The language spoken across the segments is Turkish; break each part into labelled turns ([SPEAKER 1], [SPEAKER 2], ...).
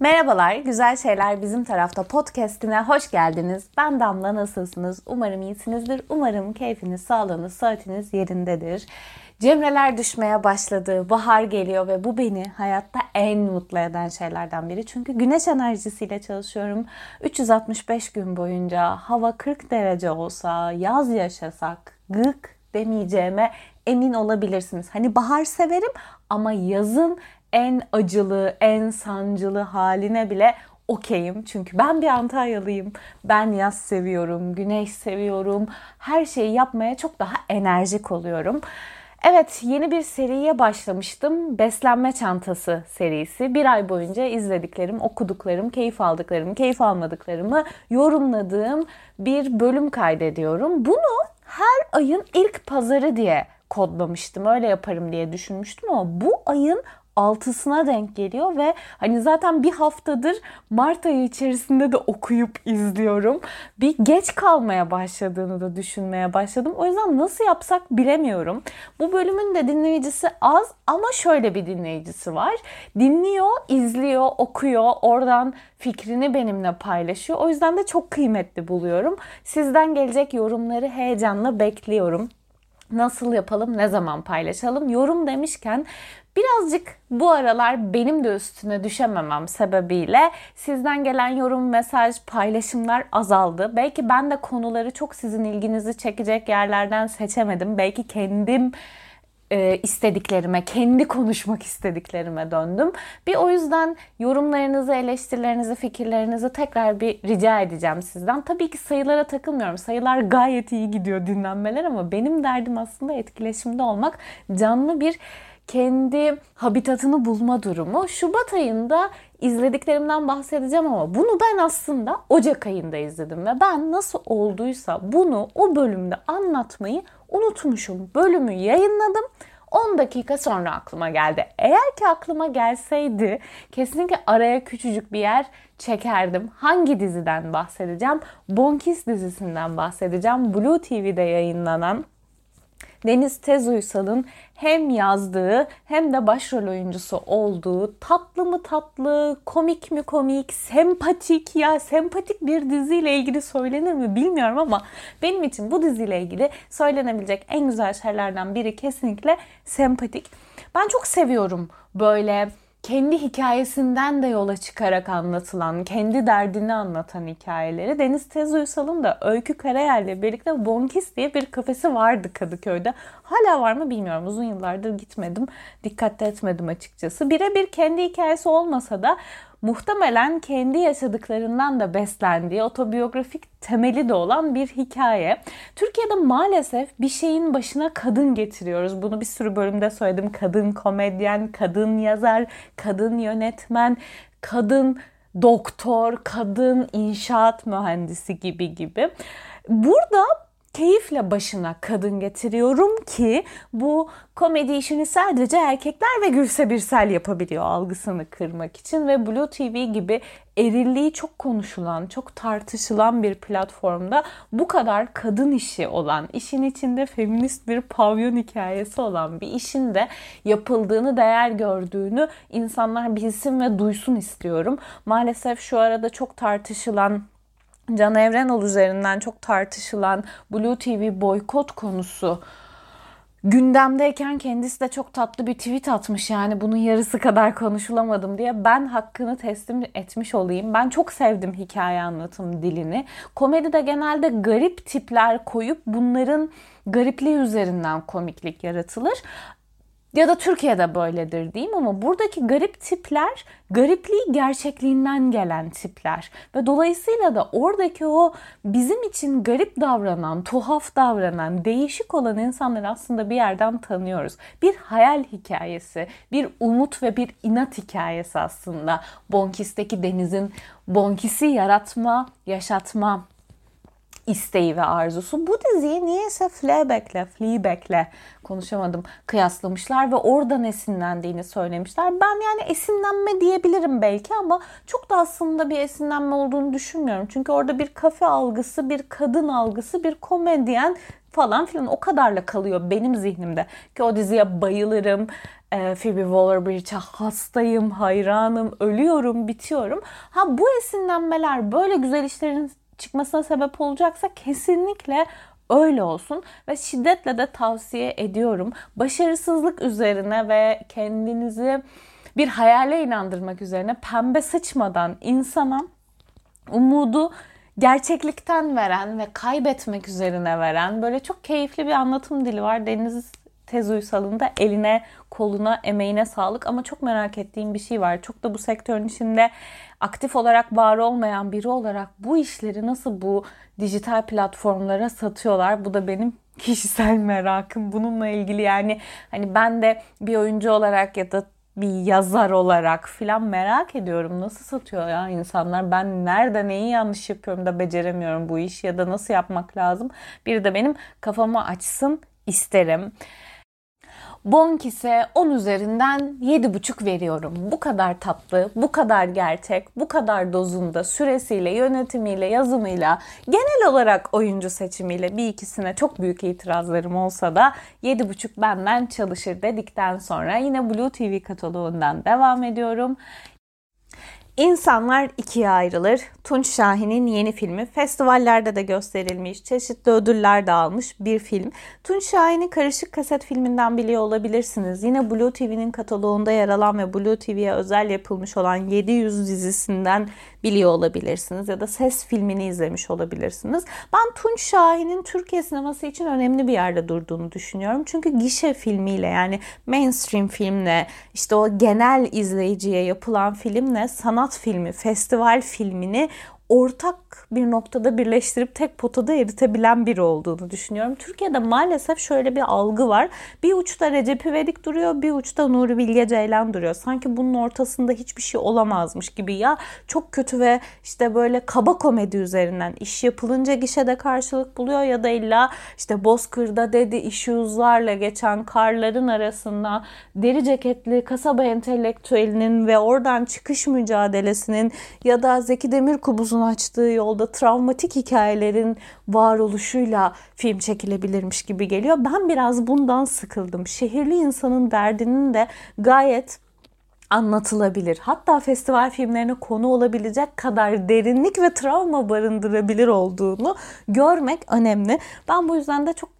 [SPEAKER 1] Merhabalar, Güzel Şeyler Bizim Tarafta podcastine hoş geldiniz. Ben Damla, nasılsınız? Umarım iyisinizdir. Umarım keyfiniz, sağlığınız, saatiniz yerindedir. Cemreler düşmeye başladı, bahar geliyor ve bu beni hayatta en mutlu eden şeylerden biri. Çünkü güneş enerjisiyle çalışıyorum. 365 gün boyunca hava 40 derece olsa, yaz yaşasak, gık demeyeceğime emin olabilirsiniz. Hani bahar severim ama yazın en acılı, en sancılı haline bile okeyim. Çünkü ben bir Antalyalıyım. Ben yaz seviyorum, güneş seviyorum. Her şeyi yapmaya çok daha enerjik oluyorum. Evet yeni bir seriye başlamıştım. Beslenme Çantası serisi. Bir ay boyunca izlediklerim, okuduklarım, keyif aldıklarım, keyif almadıklarımı yorumladığım bir bölüm kaydediyorum. Bunu her ayın ilk pazarı diye kodlamıştım. Öyle yaparım diye düşünmüştüm ama bu ayın altısına denk geliyor ve hani zaten bir haftadır Mart ayı içerisinde de okuyup izliyorum. Bir geç kalmaya başladığını da düşünmeye başladım. O yüzden nasıl yapsak bilemiyorum. Bu bölümün de dinleyicisi az ama şöyle bir dinleyicisi var. Dinliyor, izliyor, okuyor, oradan fikrini benimle paylaşıyor. O yüzden de çok kıymetli buluyorum. Sizden gelecek yorumları heyecanla bekliyorum. Nasıl yapalım, ne zaman paylaşalım? Yorum demişken Birazcık bu aralar benim de üstüne düşememem sebebiyle sizden gelen yorum, mesaj, paylaşımlar azaldı. Belki ben de konuları çok sizin ilginizi çekecek yerlerden seçemedim. Belki kendim e, istediklerime, kendi konuşmak istediklerime döndüm. Bir o yüzden yorumlarınızı, eleştirilerinizi, fikirlerinizi tekrar bir rica edeceğim sizden. Tabii ki sayılara takılmıyorum. Sayılar gayet iyi gidiyor dinlenmeler ama benim derdim aslında etkileşimde olmak. Canlı bir kendi habitatını bulma durumu. Şubat ayında izlediklerimden bahsedeceğim ama bunu ben aslında Ocak ayında izledim ve ben nasıl olduysa bunu o bölümde anlatmayı unutmuşum. Bölümü yayınladım. 10 dakika sonra aklıma geldi. Eğer ki aklıma gelseydi kesinlikle araya küçücük bir yer çekerdim. Hangi diziden bahsedeceğim? Bonkis dizisinden bahsedeceğim. Blue TV'de yayınlanan Deniz Tezuysal'ın hem yazdığı hem de başrol oyuncusu olduğu tatlı mı tatlı, komik mi komik, sempatik ya sempatik bir diziyle ilgili söylenir mi bilmiyorum ama benim için bu diziyle ilgili söylenebilecek en güzel şeylerden biri kesinlikle sempatik. Ben çok seviyorum böyle kendi hikayesinden de yola çıkarak anlatılan, kendi derdini anlatan hikayeleri. Deniz Tez Uysal'ın da Öykü Karayel'le birlikte Bonkis diye bir kafesi vardı Kadıköy'de. Hala var mı bilmiyorum. Uzun yıllardır gitmedim. Dikkat etmedim açıkçası. Birebir kendi hikayesi olmasa da muhtemelen kendi yaşadıklarından da beslendiği otobiyografik temeli de olan bir hikaye. Türkiye'de maalesef bir şeyin başına kadın getiriyoruz. Bunu bir sürü bölümde söyledim. Kadın komedyen, kadın yazar, kadın yönetmen, kadın doktor, kadın inşaat mühendisi gibi gibi. Burada keyifle başına kadın getiriyorum ki bu komedi işini sadece erkekler ve Gülse Birsel yapabiliyor algısını kırmak için ve Blue TV gibi erilliği çok konuşulan, çok tartışılan bir platformda bu kadar kadın işi olan, işin içinde feminist bir pavyon hikayesi olan bir işin de yapıldığını, değer gördüğünü insanlar bilsin ve duysun istiyorum. Maalesef şu arada çok tartışılan Can Evrenol üzerinden çok tartışılan Blue TV boykot konusu gündemdeyken kendisi de çok tatlı bir tweet atmış yani bunun yarısı kadar konuşulamadım diye ben hakkını teslim etmiş olayım. Ben çok sevdim hikaye anlatım dilini. Komedide genelde garip tipler koyup bunların garipliği üzerinden komiklik yaratılır. Ya da Türkiye'de böyledir diyeyim ama buradaki garip tipler garipliği gerçekliğinden gelen tipler. Ve dolayısıyla da oradaki o bizim için garip davranan, tuhaf davranan, değişik olan insanları aslında bir yerden tanıyoruz. Bir hayal hikayesi, bir umut ve bir inat hikayesi aslında. Bonkis'teki denizin Bonkis'i yaratma, yaşatma isteği ve arzusu. Bu diziyi niyeyse Fleabag'le, Fleabag'le konuşamadım kıyaslamışlar ve oradan esinlendiğini söylemişler. Ben yani esinlenme diyebilirim belki ama çok da aslında bir esinlenme olduğunu düşünmüyorum. Çünkü orada bir kafe algısı, bir kadın algısı, bir komedyen falan filan o kadarla kalıyor benim zihnimde. Ki o diziye bayılırım. e, Phoebe Waller-Bridge'e hastayım, hayranım, ölüyorum, bitiyorum. Ha bu esinlenmeler böyle güzel işlerin çıkmasına sebep olacaksa kesinlikle öyle olsun ve şiddetle de tavsiye ediyorum. Başarısızlık üzerine ve kendinizi bir hayale inandırmak üzerine pembe sıçmadan insana umudu gerçeklikten veren ve kaybetmek üzerine veren böyle çok keyifli bir anlatım dili var. Deniz Tez Uysal'ın eline, koluna, emeğine sağlık ama çok merak ettiğim bir şey var. Çok da bu sektörün içinde aktif olarak var olmayan biri olarak bu işleri nasıl bu dijital platformlara satıyorlar? Bu da benim kişisel merakım. Bununla ilgili yani hani ben de bir oyuncu olarak ya da bir yazar olarak filan merak ediyorum. Nasıl satıyor ya insanlar? Ben nerede neyi yanlış yapıyorum da beceremiyorum bu işi ya da nasıl yapmak lazım? Bir de benim kafamı açsın isterim. Bonkis'e 10 üzerinden 7,5 veriyorum. Bu kadar tatlı, bu kadar gerçek, bu kadar dozunda, süresiyle, yönetimiyle, yazımıyla, genel olarak oyuncu seçimiyle bir ikisine çok büyük itirazlarım olsa da 7,5 benden çalışır dedikten sonra yine Blue TV kataloğundan devam ediyorum. İnsanlar ikiye ayrılır. Tunç Şahin'in yeni filmi festivallerde de gösterilmiş, çeşitli ödüller de almış bir film. Tunç Şahin'i Karışık Kaset filminden biliyor olabilirsiniz. Yine Blue TV'nin kataloğunda yer alan ve Blue TV'ye özel yapılmış olan 700 dizisinden biliyor olabilirsiniz ya da ses filmini izlemiş olabilirsiniz. Ben Tunç Şahin'in Türkiye sineması için önemli bir yerde durduğunu düşünüyorum. Çünkü gişe filmiyle yani mainstream filmle işte o genel izleyiciye yapılan filmle sanat filmi, festival filmini ortak bir noktada birleştirip tek potada eritebilen biri olduğunu düşünüyorum. Türkiye'de maalesef şöyle bir algı var. Bir uçta Recep İvedik duruyor, bir uçta Nuri Bilge Ceylan duruyor. Sanki bunun ortasında hiçbir şey olamazmış gibi ya çok kötü ve işte böyle kaba komedi üzerinden iş yapılınca gişede karşılık buluyor ya da illa işte Bozkır'da dedi issues'larla geçen karların arasında deri ceketli kasaba entelektüelinin ve oradan çıkış mücadelesinin ya da Zeki Demirkubuz'un Yavuz'un açtığı yolda travmatik hikayelerin varoluşuyla film çekilebilirmiş gibi geliyor. Ben biraz bundan sıkıldım. Şehirli insanın derdinin de gayet anlatılabilir. Hatta festival filmlerine konu olabilecek kadar derinlik ve travma barındırabilir olduğunu görmek önemli. Ben bu yüzden de çok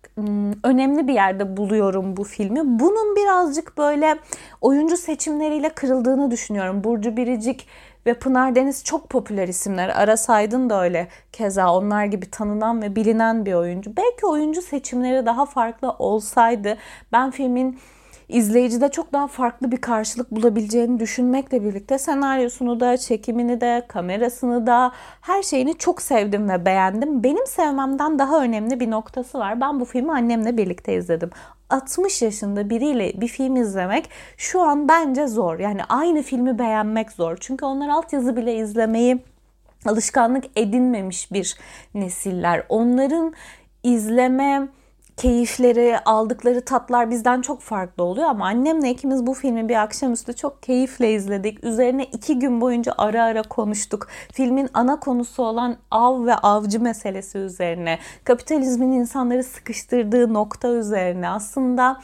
[SPEAKER 1] önemli bir yerde buluyorum bu filmi. Bunun birazcık böyle oyuncu seçimleriyle kırıldığını düşünüyorum. Burcu Biricik ve Pınar Deniz çok popüler isimler. Aras Aydın da öyle keza onlar gibi tanınan ve bilinen bir oyuncu. Belki oyuncu seçimleri daha farklı olsaydı ben filmin izleyicide çok daha farklı bir karşılık bulabileceğini düşünmekle birlikte senaryosunu da, çekimini de, kamerasını da, her şeyini çok sevdim ve beğendim. Benim sevmemden daha önemli bir noktası var. Ben bu filmi annemle birlikte izledim. 60 yaşında biriyle bir film izlemek şu an bence zor. Yani aynı filmi beğenmek zor. Çünkü onlar altyazı bile izlemeyi alışkanlık edinmemiş bir nesiller. Onların izleme keyifleri, aldıkları tatlar bizden çok farklı oluyor ama annemle ikimiz bu filmi bir akşamüstü çok keyifle izledik. Üzerine iki gün boyunca ara ara konuştuk. Filmin ana konusu olan av ve avcı meselesi üzerine, kapitalizmin insanları sıkıştırdığı nokta üzerine aslında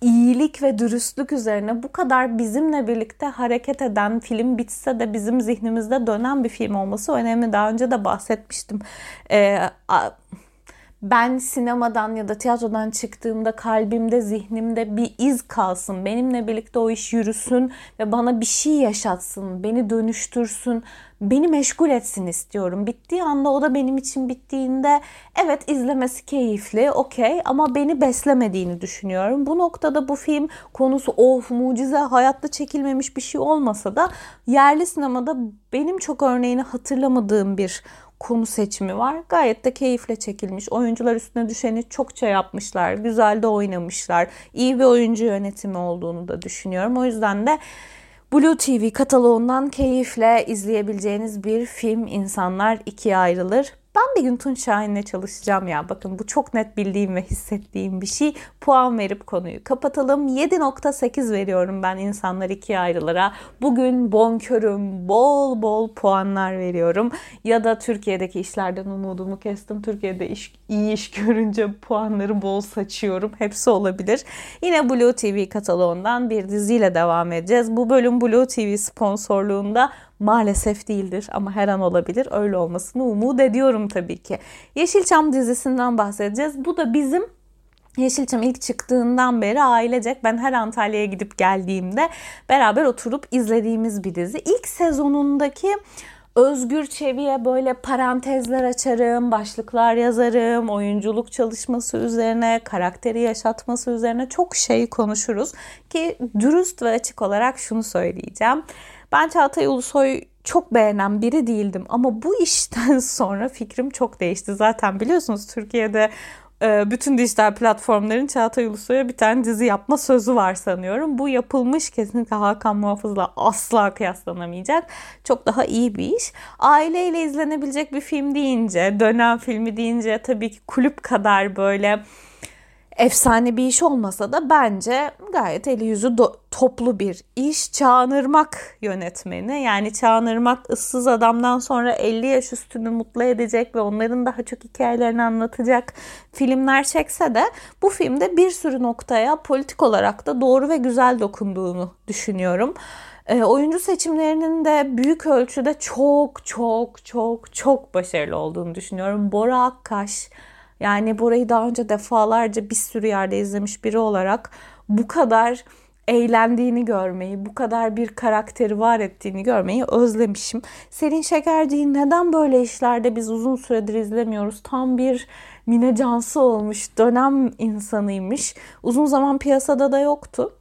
[SPEAKER 1] iyilik ve dürüstlük üzerine bu kadar bizimle birlikte hareket eden film bitse de bizim zihnimizde dönen bir film olması önemli. Daha önce de bahsetmiştim. Ee, ben sinemadan ya da tiyatrodan çıktığımda kalbimde, zihnimde bir iz kalsın. Benimle birlikte o iş yürüsün ve bana bir şey yaşatsın, beni dönüştürsün, beni meşgul etsin istiyorum. Bittiği anda o da benim için bittiğinde evet izlemesi keyifli, okey ama beni beslemediğini düşünüyorum. Bu noktada bu film konusu of mucize hayatta çekilmemiş bir şey olmasa da yerli sinemada benim çok örneğini hatırlamadığım bir konu seçimi var. Gayet de keyifle çekilmiş. Oyuncular üstüne düşeni çokça yapmışlar. Güzel de oynamışlar. İyi bir oyuncu yönetimi olduğunu da düşünüyorum. O yüzden de Blue TV kataloğundan keyifle izleyebileceğiniz bir film insanlar ikiye ayrılır. Ben bir gün Tunç Şahin'le çalışacağım ya. Bakın bu çok net bildiğim ve hissettiğim bir şey. Puan verip konuyu kapatalım. 7.8 veriyorum ben insanlar ikiye ayrılara. Bugün bonkörüm bol bol puanlar veriyorum. Ya da Türkiye'deki işlerden umudumu kestim. Türkiye'de iş, iyi iş görünce puanları bol saçıyorum. Hepsi olabilir. Yine Blue TV kataloğundan bir diziyle devam edeceğiz. Bu bölüm Blue TV sponsorluğunda maalesef değildir ama her an olabilir. Öyle olmasını umut ediyorum tabii ki. Yeşilçam dizisinden bahsedeceğiz. Bu da bizim Yeşilçam ilk çıktığından beri ailecek ben her Antalya'ya gidip geldiğimde beraber oturup izlediğimiz bir dizi. İlk sezonundaki Özgür Çevi'ye böyle parantezler açarım, başlıklar yazarım, oyunculuk çalışması üzerine, karakteri yaşatması üzerine çok şey konuşuruz. Ki dürüst ve açık olarak şunu söyleyeceğim. Ben Çağatay Ulusoy çok beğenen biri değildim ama bu işten sonra fikrim çok değişti. Zaten biliyorsunuz Türkiye'de bütün dijital platformların Çağatay Ulusoy'a bir tane dizi yapma sözü var sanıyorum. Bu yapılmış kesinlikle Hakan Muhafız'la asla kıyaslanamayacak. Çok daha iyi bir iş. Aileyle izlenebilecek bir film deyince, dönem filmi deyince tabii ki kulüp kadar böyle efsane bir iş olmasa da bence gayet eli yüzü do- toplu bir iş. Çağınırmak yönetmeni yani Çağınırmak ıssız adamdan sonra 50 yaş üstünü mutlu edecek ve onların daha çok hikayelerini anlatacak filmler çekse de bu filmde bir sürü noktaya politik olarak da doğru ve güzel dokunduğunu düşünüyorum. E, oyuncu seçimlerinin de büyük ölçüde çok çok çok çok başarılı olduğunu düşünüyorum. Bora Akkaş, yani burayı daha önce defalarca bir sürü yerde izlemiş biri olarak bu kadar eğlendiğini görmeyi, bu kadar bir karakteri var ettiğini görmeyi özlemişim. Selin Şekerci'yi neden böyle işlerde biz uzun süredir izlemiyoruz? Tam bir Mine Cansı olmuş, dönem insanıymış. Uzun zaman piyasada da yoktu.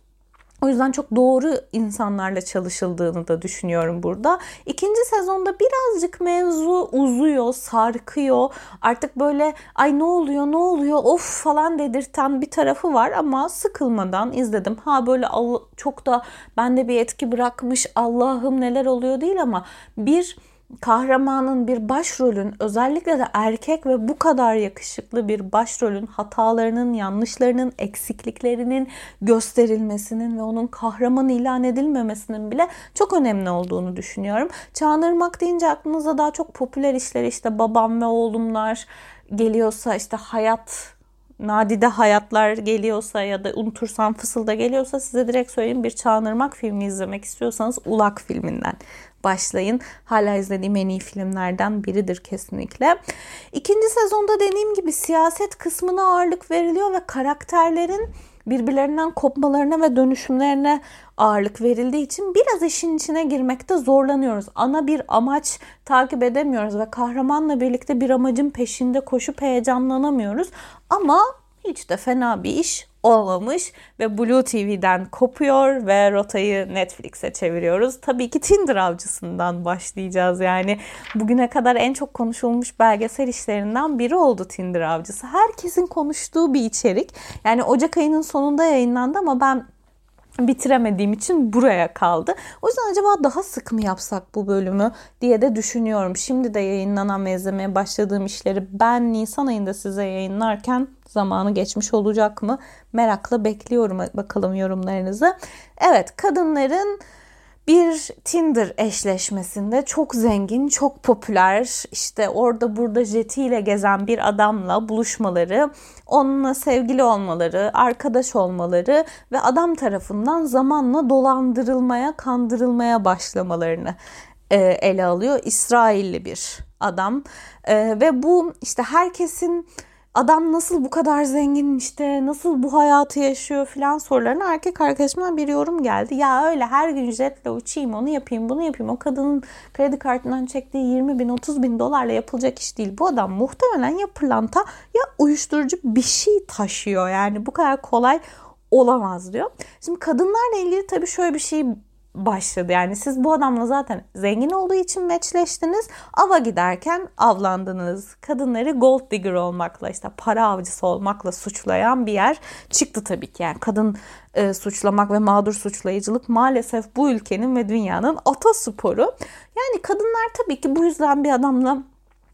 [SPEAKER 1] O yüzden çok doğru insanlarla çalışıldığını da düşünüyorum burada. İkinci sezonda birazcık mevzu uzuyor, sarkıyor. Artık böyle ay ne oluyor ne oluyor of falan dedirten bir tarafı var ama sıkılmadan izledim. Ha böyle çok da bende bir etki bırakmış Allah'ım neler oluyor değil ama bir kahramanın bir başrolün özellikle de erkek ve bu kadar yakışıklı bir başrolün hatalarının, yanlışlarının, eksikliklerinin gösterilmesinin ve onun kahraman ilan edilmemesinin bile çok önemli olduğunu düşünüyorum. Çağınırmak deyince aklınıza daha çok popüler işler işte babam ve oğlumlar geliyorsa işte hayat nadide hayatlar geliyorsa ya da unutursam fısılda geliyorsa size direkt söyleyeyim bir Çağınırmak filmi izlemek istiyorsanız Ulak filminden başlayın. Hala izlediğim en iyi filmlerden biridir kesinlikle. İkinci sezonda dediğim gibi siyaset kısmına ağırlık veriliyor ve karakterlerin birbirlerinden kopmalarına ve dönüşümlerine ağırlık verildiği için biraz işin içine girmekte zorlanıyoruz. Ana bir amaç takip edemiyoruz ve kahramanla birlikte bir amacın peşinde koşup heyecanlanamıyoruz. Ama hiç de fena bir iş olmamış ve Blue TV'den kopuyor ve rotayı Netflix'e çeviriyoruz. Tabii ki Tinder avcısından başlayacağız yani. Bugüne kadar en çok konuşulmuş belgesel işlerinden biri oldu Tinder avcısı. Herkesin konuştuğu bir içerik. Yani Ocak ayının sonunda yayınlandı ama ben bitiremediğim için buraya kaldı. O yüzden acaba daha sık mı yapsak bu bölümü diye de düşünüyorum. Şimdi de yayınlanan ve izlemeye başladığım işleri ben Nisan ayında size yayınlarken zamanı geçmiş olacak mı? Merakla bekliyorum bakalım yorumlarınızı. Evet kadınların bir Tinder eşleşmesinde çok zengin, çok popüler, işte orada burada jetiyle gezen bir adamla buluşmaları, onunla sevgili olmaları, arkadaş olmaları ve adam tarafından zamanla dolandırılmaya, kandırılmaya başlamalarını e, ele alıyor. İsrailli bir adam e, ve bu işte herkesin adam nasıl bu kadar zengin işte nasıl bu hayatı yaşıyor filan sorularına erkek arkadaşımdan bir yorum geldi. Ya öyle her gün jetle uçayım onu yapayım bunu yapayım o kadının kredi kartından çektiği 20 bin 30 bin dolarla yapılacak iş değil. Bu adam muhtemelen ya pırlanta ya uyuşturucu bir şey taşıyor yani bu kadar kolay olamaz diyor. Şimdi kadınlarla ilgili tabii şöyle bir şey başladı. Yani siz bu adamla zaten zengin olduğu için meçleştiniz. Ava giderken avlandınız. Kadınları gold digger olmakla işte para avcısı olmakla suçlayan bir yer çıktı tabii ki. Yani kadın e, suçlamak ve mağdur suçlayıcılık maalesef bu ülkenin ve dünyanın atasporu. Yani kadınlar tabii ki bu yüzden bir adamla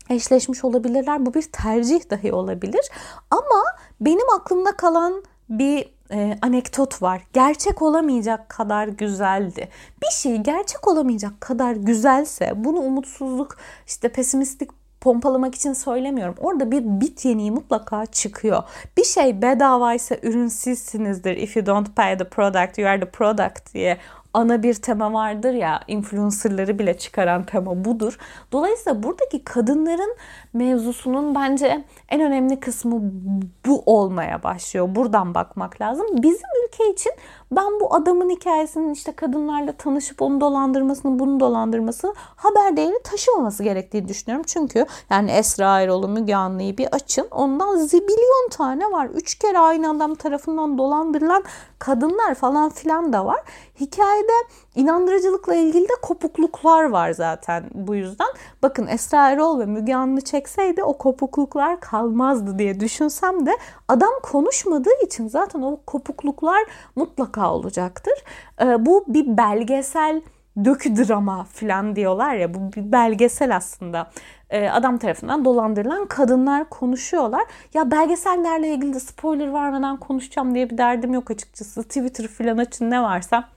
[SPEAKER 1] eşleşmiş olabilirler. Bu bir tercih dahi olabilir. Ama benim aklımda kalan bir e, anekdot var. Gerçek olamayacak kadar güzeldi. Bir şey gerçek olamayacak kadar güzelse bunu umutsuzluk, işte pesimistlik pompalamak için söylemiyorum. Orada bir bit yeniği mutlaka çıkıyor. Bir şey bedavaysa ürün sizsinizdir. If you don't pay the product, you are the product diye ana bir tema vardır ya influencerları bile çıkaran tema budur. Dolayısıyla buradaki kadınların mevzusunun bence en önemli kısmı bu olmaya başlıyor. Buradan bakmak lazım. Bizim ülke için ben bu adamın hikayesinin işte kadınlarla tanışıp onu dolandırmasını, bunu dolandırmasını haber değeri taşımaması gerektiğini düşünüyorum. Çünkü yani Esra Erol'u, Müge Anlı'yı bir açın. Ondan zibilyon tane var. Üç kere aynı adam tarafından dolandırılan kadınlar falan filan da var. Hikayede inandırıcılıkla ilgili de kopukluklar var zaten bu yüzden. Bakın Esra Erol ve Müge Anlı çekseydi o kopukluklar kalmazdı diye düşünsem de adam konuşmadığı için zaten o kopukluklar mutlaka olacaktır. Ee, bu bir belgesel dökü drama falan diyorlar ya bu bir belgesel aslında. Ee, adam tarafından dolandırılan kadınlar konuşuyorlar. Ya belgesellerle ilgili de spoiler vermeden konuşacağım diye bir derdim yok açıkçası. Twitter falan açın ne varsa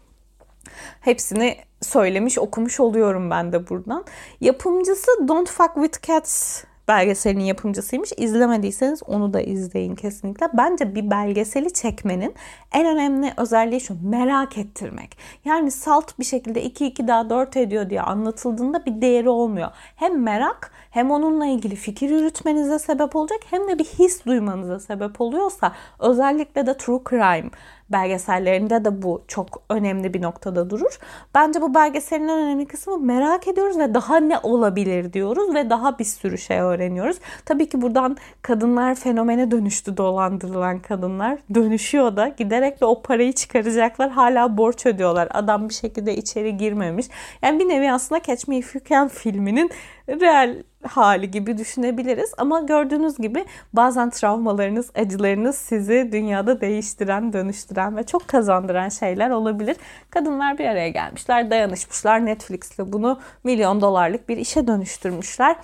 [SPEAKER 1] hepsini söylemiş okumuş oluyorum ben de buradan. Yapımcısı Don't Fuck With Cats belgeselin yapımcısıymış. İzlemediyseniz onu da izleyin kesinlikle. Bence bir belgeseli çekmenin en önemli özelliği şu merak ettirmek. Yani salt bir şekilde 2 2 daha 4 ediyor diye anlatıldığında bir değeri olmuyor. Hem merak hem onunla ilgili fikir yürütmenize sebep olacak hem de bir his duymanıza sebep oluyorsa özellikle de true crime belgesellerinde de bu çok önemli bir noktada durur. Bence bu belgeselin en önemli kısmı merak ediyoruz ve daha ne olabilir diyoruz ve daha bir sürü şey öğreniyoruz. Tabii ki buradan kadınlar fenomene dönüştü dolandırılan kadınlar. Dönüşüyor da giderek de o parayı çıkaracaklar. Hala borç ödüyorlar. Adam bir şekilde içeri girmemiş. Yani bir nevi aslında Catch Me If You Can filminin real hali gibi düşünebiliriz. Ama gördüğünüz gibi bazen travmalarınız, acılarınız sizi dünyada değiştiren, dönüştüren ve çok kazandıran şeyler olabilir. Kadınlar bir araya gelmişler, dayanışmışlar. Netflix'le bunu milyon dolarlık bir işe dönüştürmüşler.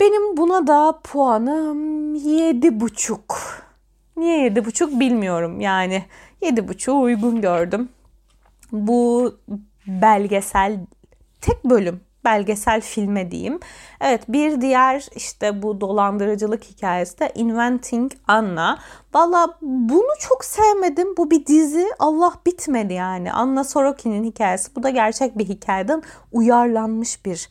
[SPEAKER 1] Benim buna da puanım yedi buçuk. Niye yedi buçuk bilmiyorum. Yani yedi buçuğu uygun gördüm. Bu belgesel tek bölüm belgesel filme diyeyim. Evet bir diğer işte bu dolandırıcılık hikayesi de Inventing Anna. Valla bunu çok sevmedim. Bu bir dizi. Allah bitmedi yani. Anna Sorokin'in hikayesi. Bu da gerçek bir hikayeden uyarlanmış bir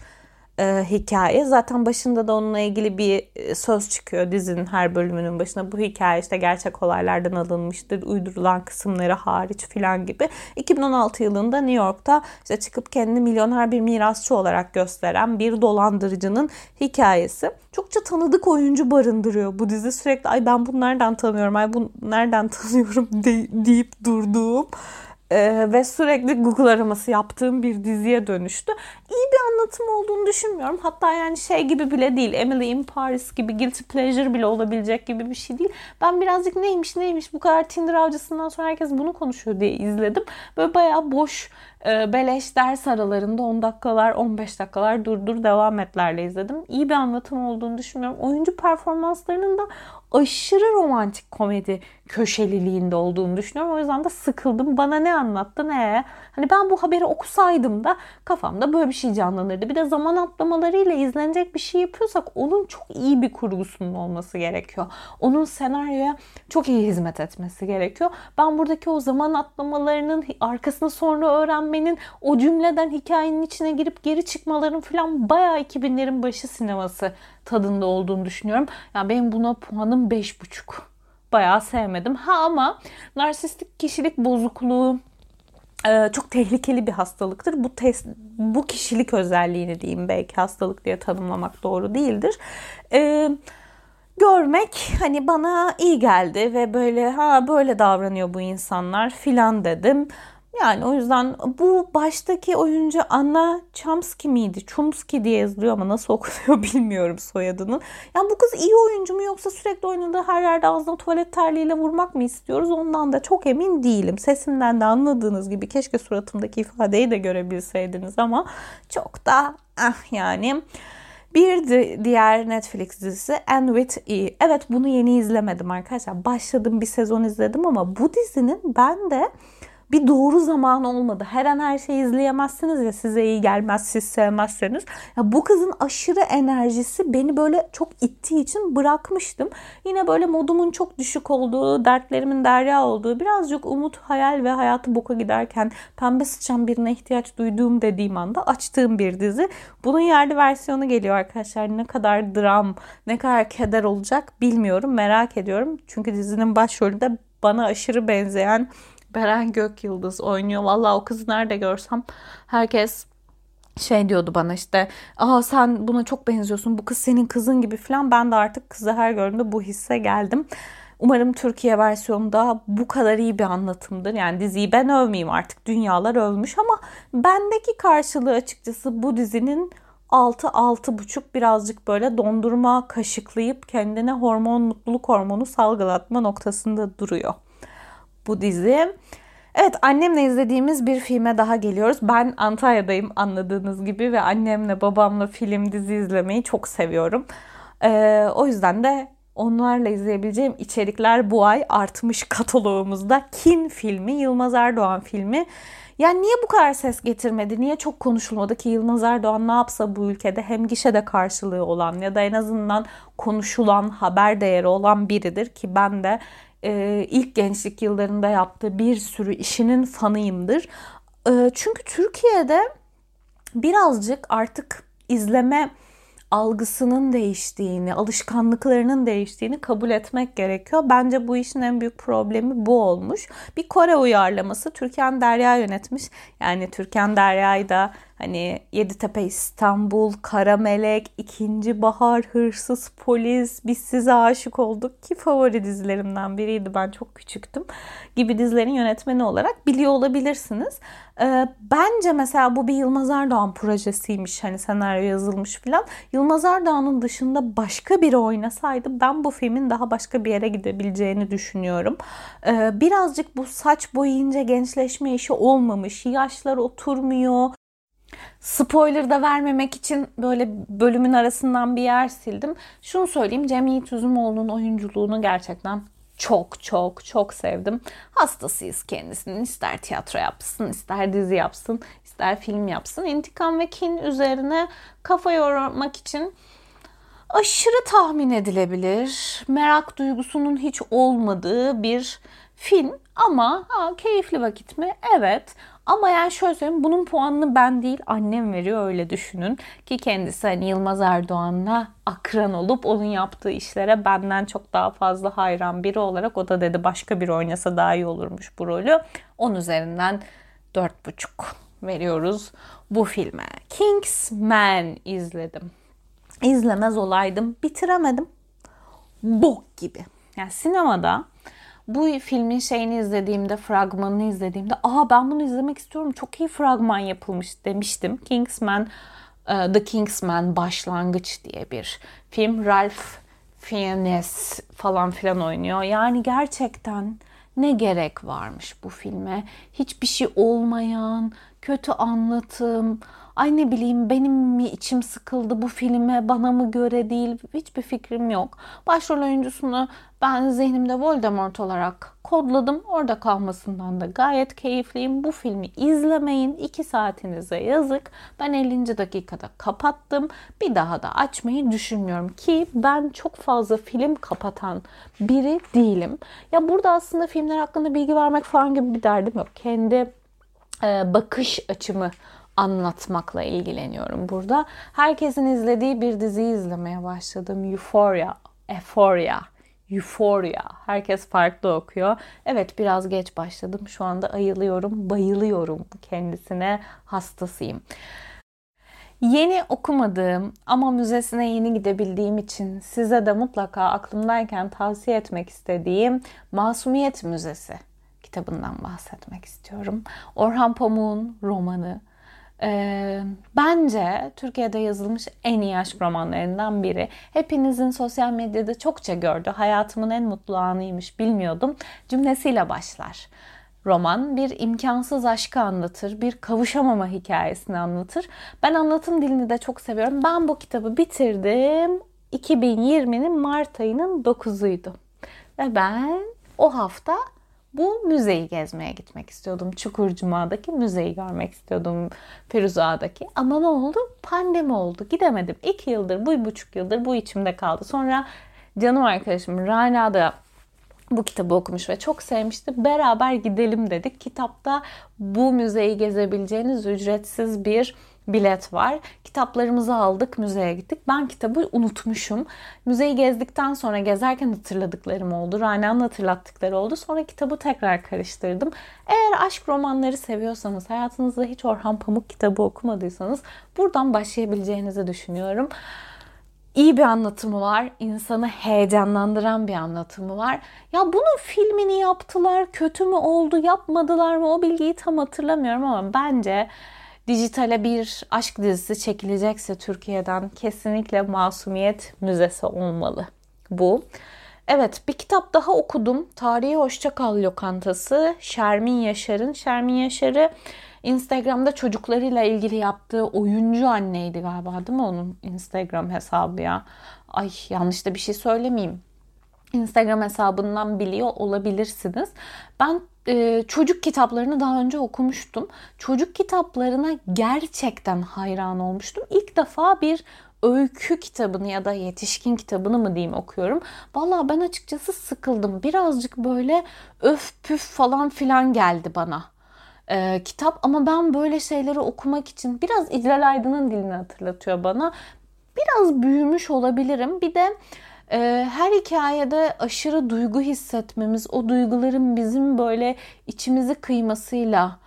[SPEAKER 1] e, hikaye. Zaten başında da onunla ilgili bir e, söz çıkıyor dizinin her bölümünün başına. Bu hikaye işte gerçek olaylardan alınmıştır. Uydurulan kısımları hariç filan gibi. 2016 yılında New York'ta işte çıkıp kendini milyoner bir mirasçı olarak gösteren bir dolandırıcının hikayesi. Çokça tanıdık oyuncu barındırıyor bu dizi. Sürekli ay ben bunu nereden tanıyorum, ay bunu nereden tanıyorum de, deyip durduğum ee, ve sürekli Google araması yaptığım bir diziye dönüştü. İyi bir anlatım olduğunu düşünmüyorum. Hatta yani şey gibi bile değil. Emily in Paris gibi guilty pleasure bile olabilecek gibi bir şey değil. Ben birazcık neymiş neymiş bu kadar Tinder avcısından sonra herkes bunu konuşuyor diye izledim. Böyle bayağı boş e, beleş ders aralarında 10 dakikalar 15 dakikalar durdur devam etlerle izledim. İyi bir anlatım olduğunu düşünmüyorum. Oyuncu performanslarının da aşırı romantik komedi köşeliliğinde olduğunu düşünüyorum. O yüzden de sıkıldım. Bana ne anlattı ne? Hani ben bu haberi okusaydım da kafamda böyle bir şey canlanırdı. Bir de zaman atlamalarıyla izlenecek bir şey yapıyorsak onun çok iyi bir kurgusunun olması gerekiyor. Onun senaryoya çok iyi hizmet etmesi gerekiyor. Ben buradaki o zaman atlamalarının arkasını sonra öğrenmenin, o cümleden hikayenin içine girip geri çıkmaların falan bayağı 2000'lerin başı sineması tadında olduğunu düşünüyorum. Yani benim buna puanım 5,5. Bayağı sevmedim. Ha ama narsistik kişilik bozukluğu e, çok tehlikeli bir hastalıktır. Bu test, bu kişilik özelliğini diyeyim belki hastalık diye tanımlamak doğru değildir. Ee, görmek hani bana iyi geldi ve böyle ha böyle davranıyor bu insanlar filan dedim. Yani o yüzden bu baştaki oyuncu Anna Chomsky miydi? Chomsky diye yazılıyor ama nasıl okunuyor bilmiyorum soyadını. Yani bu kız iyi oyuncu mu yoksa sürekli oynadığı her yerde ağzına tuvalet terliğiyle vurmak mı istiyoruz? Ondan da çok emin değilim. Sesimden de anladığınız gibi keşke suratımdaki ifadeyi de görebilseydiniz ama çok da ah yani Bir diğer Netflix dizisi And With E. Evet bunu yeni izlemedim arkadaşlar. Başladım bir sezon izledim ama bu dizinin ben de bir doğru zaman olmadı. Her an her şeyi izleyemezsiniz ya size iyi gelmez siz sevmezseniz. Ya bu kızın aşırı enerjisi beni böyle çok ittiği için bırakmıştım. Yine böyle modumun çok düşük olduğu, dertlerimin derya olduğu, birazcık umut, hayal ve hayatı boka giderken pembe sıçan birine ihtiyaç duyduğum dediğim anda açtığım bir dizi. Bunun yerli versiyonu geliyor arkadaşlar. Ne kadar dram, ne kadar keder olacak bilmiyorum. Merak ediyorum. Çünkü dizinin başrolünde bana aşırı benzeyen Beren Gök Yıldız oynuyor. Vallahi o kızı nerede görsem herkes şey diyordu bana işte aa sen buna çok benziyorsun bu kız senin kızın gibi falan ben de artık kızı her gördüğümde bu hisse geldim. Umarım Türkiye versiyonunda bu kadar iyi bir anlatımdır. Yani diziyi ben övmeyeyim artık dünyalar övmüş ama bendeki karşılığı açıkçası bu dizinin 6-6,5 birazcık böyle dondurma kaşıklayıp kendine hormon mutluluk hormonu salgılatma noktasında duruyor bu dizi. Evet annemle izlediğimiz bir filme daha geliyoruz. Ben Antalya'dayım anladığınız gibi ve annemle babamla film dizi izlemeyi çok seviyorum. Ee, o yüzden de onlarla izleyebileceğim içerikler bu ay artmış kataloğumuzda. Kin filmi, Yılmaz Erdoğan filmi. Yani niye bu kadar ses getirmedi? Niye çok konuşulmadı ki Yılmaz Erdoğan ne yapsa bu ülkede hem gişede karşılığı olan ya da en azından konuşulan, haber değeri olan biridir ki ben de e, ilk gençlik yıllarında yaptığı bir sürü işinin fanıyımdır. E, çünkü Türkiye'de birazcık artık izleme algısının değiştiğini, alışkanlıklarının değiştiğini kabul etmek gerekiyor. Bence bu işin en büyük problemi bu olmuş. Bir Kore uyarlaması Türkan Derya yönetmiş. Yani Türkan Derya'yı da Hani Yeditepe İstanbul, Kara Melek, İkinci Bahar, Hırsız Polis, Biz Size Aşık Olduk ki favori dizilerimden biriydi. Ben çok küçüktüm gibi dizilerin yönetmeni olarak biliyor olabilirsiniz. Ee, bence mesela bu bir Yılmaz Erdoğan projesiymiş. Hani senaryo yazılmış falan. Yılmaz Erdoğan'ın dışında başka biri oynasaydı ben bu filmin daha başka bir yere gidebileceğini düşünüyorum. Ee, birazcık bu saç boyayınca gençleşme işi olmamış. Yaşlar oturmuyor. Spoiler da vermemek için böyle bölümün arasından bir yer sildim. Şunu söyleyeyim Cem Yiğit Üzümoğlu'nun oyunculuğunu gerçekten çok çok çok sevdim. Hastasıyız kendisinin. İster tiyatro yapsın, ister dizi yapsın, ister film yapsın. İntikam ve kin üzerine kafa yormak için aşırı tahmin edilebilir, merak duygusunun hiç olmadığı bir film ama ha, keyifli vakit mi? Evet. Ama yani şöyle söyleyeyim bunun puanını ben değil annem veriyor öyle düşünün. Ki kendisi hani Yılmaz Erdoğan'la akran olup onun yaptığı işlere benden çok daha fazla hayran biri olarak o da dedi başka bir oynasa daha iyi olurmuş bu rolü. 10 üzerinden 4,5 veriyoruz bu filme. Kingsman izledim. İzlemez olaydım. Bitiremedim. Bok gibi. Yani sinemada bu filmin şeyini izlediğimde, fragmanını izlediğimde aa ben bunu izlemek istiyorum çok iyi fragman yapılmış demiştim. Kingsman, uh, The Kingsman Başlangıç diye bir film. Ralph Fiennes falan filan oynuyor. Yani gerçekten ne gerek varmış bu filme? Hiçbir şey olmayan, kötü anlatım, ay ne bileyim benim mi içim sıkıldı bu filme bana mı göre değil hiçbir fikrim yok. Başrol oyuncusunu ben zihnimde Voldemort olarak kodladım. Orada kalmasından da gayet keyifliyim. Bu filmi izlemeyin. 2 saatinize yazık. Ben 50. dakikada kapattım. Bir daha da açmayı düşünmüyorum ki ben çok fazla film kapatan biri değilim. Ya burada aslında filmler hakkında bilgi vermek falan gibi bir derdim yok. Kendi e, bakış açımı anlatmakla ilgileniyorum burada. Herkesin izlediği bir diziyi izlemeye başladım. Euphoria. Euphoria. Euphoria. Herkes farklı okuyor. Evet biraz geç başladım. Şu anda ayılıyorum, bayılıyorum kendisine. Hastasıyım. Yeni okumadığım ama müzesine yeni gidebildiğim için size de mutlaka aklımdayken tavsiye etmek istediğim Masumiyet Müzesi kitabından bahsetmek istiyorum. Orhan Pamuk'un romanı e, bence Türkiye'de yazılmış en iyi aşk romanlarından biri. Hepinizin sosyal medyada çokça gördü. Hayatımın en mutlu anıymış bilmiyordum. Cümlesiyle başlar. roman bir imkansız aşkı anlatır, bir kavuşamama hikayesini anlatır. Ben anlatım dilini de çok seviyorum. Ben bu kitabı bitirdim. 2020'nin Mart ayının 9'uydu. Ve ben o hafta bu müzeyi gezmeye gitmek istiyordum. Çukurcuma'daki müzeyi görmek istiyordum. Firuza'daki. Ama ne oldu? Pandemi oldu. Gidemedim. İki yıldır, bu buçuk yıldır bu içimde kaldı. Sonra canım arkadaşım Rana da bu kitabı okumuş ve çok sevmişti. Beraber gidelim dedik. Kitapta bu müzeyi gezebileceğiniz ücretsiz bir bilet var. Kitaplarımızı aldık, müzeye gittik. Ben kitabı unutmuşum. Müzeyi gezdikten sonra gezerken hatırladıklarım oldu. Rana'nın hatırlattıkları oldu. Sonra kitabı tekrar karıştırdım. Eğer aşk romanları seviyorsanız, hayatınızda hiç Orhan Pamuk kitabı okumadıysanız buradan başlayabileceğinizi düşünüyorum iyi bir anlatımı var. insanı heyecanlandıran bir anlatımı var. Ya bunun filmini yaptılar, kötü mü oldu, yapmadılar mı o bilgiyi tam hatırlamıyorum ama bence dijitale bir aşk dizisi çekilecekse Türkiye'den kesinlikle Masumiyet Müzesi olmalı bu. Evet bir kitap daha okudum. Tarihi Hoşçakal Lokantası. Şermin Yaşar'ın. Şermin Yaşar'ı Instagram'da çocuklarıyla ilgili yaptığı oyuncu anneydi galiba değil mi onun Instagram hesabı ya? Ay yanlış da bir şey söylemeyeyim. Instagram hesabından biliyor olabilirsiniz. Ben e, çocuk kitaplarını daha önce okumuştum. Çocuk kitaplarına gerçekten hayran olmuştum. İlk defa bir öykü kitabını ya da yetişkin kitabını mı diyeyim okuyorum. Valla ben açıkçası sıkıldım. Birazcık böyle öf püf falan filan geldi bana e, kitap ama ben böyle şeyleri okumak için biraz İclal Aydın'ın dilini hatırlatıyor bana. Biraz büyümüş olabilirim. Bir de her hikayede aşırı duygu hissetmemiz, o duyguların bizim böyle içimizi kıymasıyla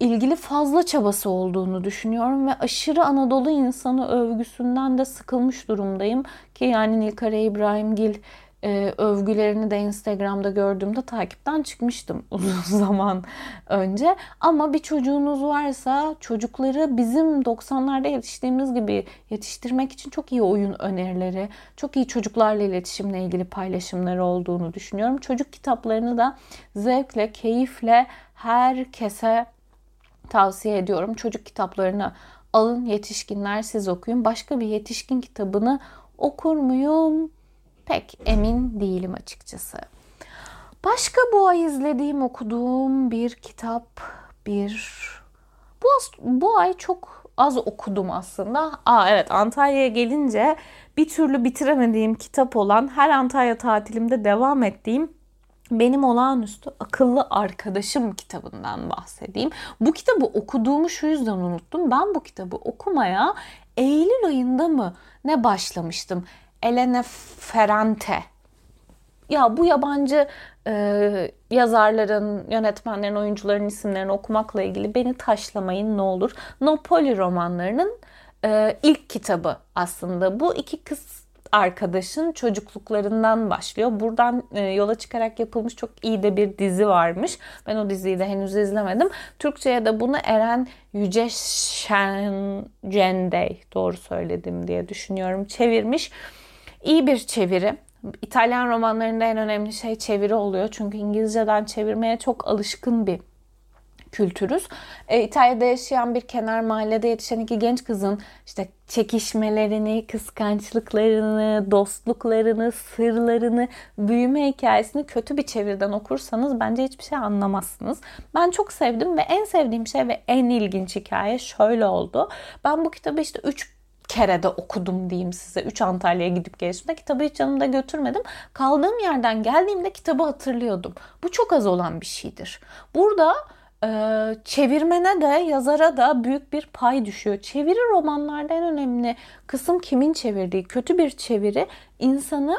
[SPEAKER 1] ilgili fazla çabası olduğunu düşünüyorum ve aşırı Anadolu insanı övgüsünden de sıkılmış durumdayım ki yani Nilkare İbrahimgil e, övgülerini de Instagram'da gördüğümde takipten çıkmıştım uzun zaman önce. Ama bir çocuğunuz varsa çocukları bizim 90'larda yetiştiğimiz gibi yetiştirmek için çok iyi oyun önerileri, çok iyi çocuklarla iletişimle ilgili paylaşımları olduğunu düşünüyorum. Çocuk kitaplarını da zevkle, keyifle herkese tavsiye ediyorum. Çocuk kitaplarını alın yetişkinler siz okuyun. Başka bir yetişkin kitabını okur muyum? Pek emin değilim açıkçası. Başka bu ay izlediğim, okuduğum bir kitap, bir bu, bu ay çok az okudum aslında. Aa evet Antalya'ya gelince bir türlü bitiremediğim kitap olan her Antalya tatilimde devam ettiğim benim olağanüstü akıllı arkadaşım kitabından bahsedeyim. Bu kitabı okuduğumu şu yüzden unuttum. Ben bu kitabı okumaya Eylül ayında mı ne başlamıştım. Elena Ferrante. Ya bu yabancı e, yazarların, yönetmenlerin, oyuncuların isimlerini okumakla ilgili beni taşlamayın ne olur. Napoli romanlarının e, ilk kitabı aslında. Bu iki kız arkadaşın çocukluklarından başlıyor. Buradan e, yola çıkarak yapılmış çok iyi de bir dizi varmış. Ben o diziyi de henüz izlemedim. Türkçe'ye de bunu Eren Yüce Şencendey doğru söyledim diye düşünüyorum çevirmiş. İyi bir çeviri. İtalyan romanlarında en önemli şey çeviri oluyor. Çünkü İngilizceden çevirmeye çok alışkın bir kültürüz. E, İtalya'da yaşayan bir kenar mahallede yetişen iki genç kızın işte çekişmelerini, kıskançlıklarını, dostluklarını, sırlarını, büyüme hikayesini kötü bir çeviriden okursanız bence hiçbir şey anlamazsınız. Ben çok sevdim ve en sevdiğim şey ve en ilginç hikaye şöyle oldu. Ben bu kitabı işte 3 kere de okudum diyeyim size. 3 Antalya'ya gidip gelişimde kitabı hiç yanımda götürmedim. Kaldığım yerden geldiğimde kitabı hatırlıyordum. Bu çok az olan bir şeydir. Burada e, çevirmene de yazara da büyük bir pay düşüyor. Çeviri romanlarda en önemli kısım kimin çevirdiği. Kötü bir çeviri insanı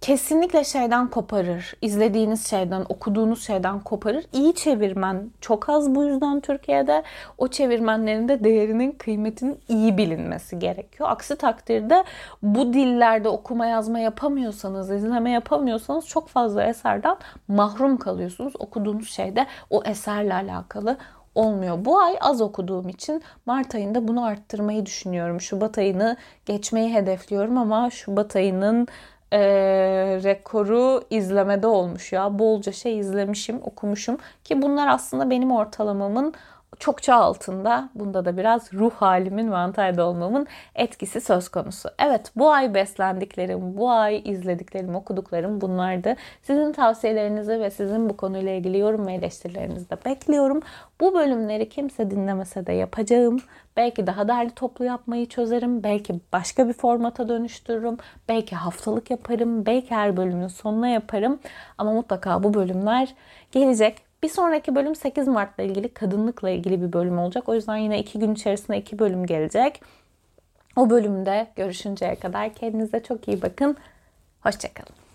[SPEAKER 1] kesinlikle şeyden koparır. İzlediğiniz şeyden, okuduğunuz şeyden koparır. İyi çevirmen çok az bu yüzden Türkiye'de. O çevirmenlerin de değerinin, kıymetinin iyi bilinmesi gerekiyor. Aksi takdirde bu dillerde okuma yazma yapamıyorsanız, izleme yapamıyorsanız çok fazla eserden mahrum kalıyorsunuz. Okuduğunuz şeyde o eserle alakalı olmuyor. Bu ay az okuduğum için Mart ayında bunu arttırmayı düşünüyorum. Şubat ayını geçmeyi hedefliyorum ama Şubat ayının e, rekoru izlemede olmuş ya. Bolca şey izlemişim, okumuşum ki bunlar aslında benim ortalamamın çokça altında. Bunda da biraz ruh halimin ve Antalya'da olmamın etkisi söz konusu. Evet bu ay beslendiklerim, bu ay izlediklerim, okuduklarım bunlardı. Sizin tavsiyelerinizi ve sizin bu konuyla ilgili yorum ve eleştirilerinizi de bekliyorum. Bu bölümleri kimse dinlemese de yapacağım. Belki daha derli toplu yapmayı çözerim. Belki başka bir formata dönüştürürüm. Belki haftalık yaparım. Belki her bölümün sonuna yaparım. Ama mutlaka bu bölümler gelecek. Bir sonraki bölüm 8 Mart'la ilgili kadınlıkla ilgili bir bölüm olacak. O yüzden yine iki gün içerisinde iki bölüm gelecek. O bölümde görüşünceye kadar kendinize çok iyi bakın. Hoşçakalın.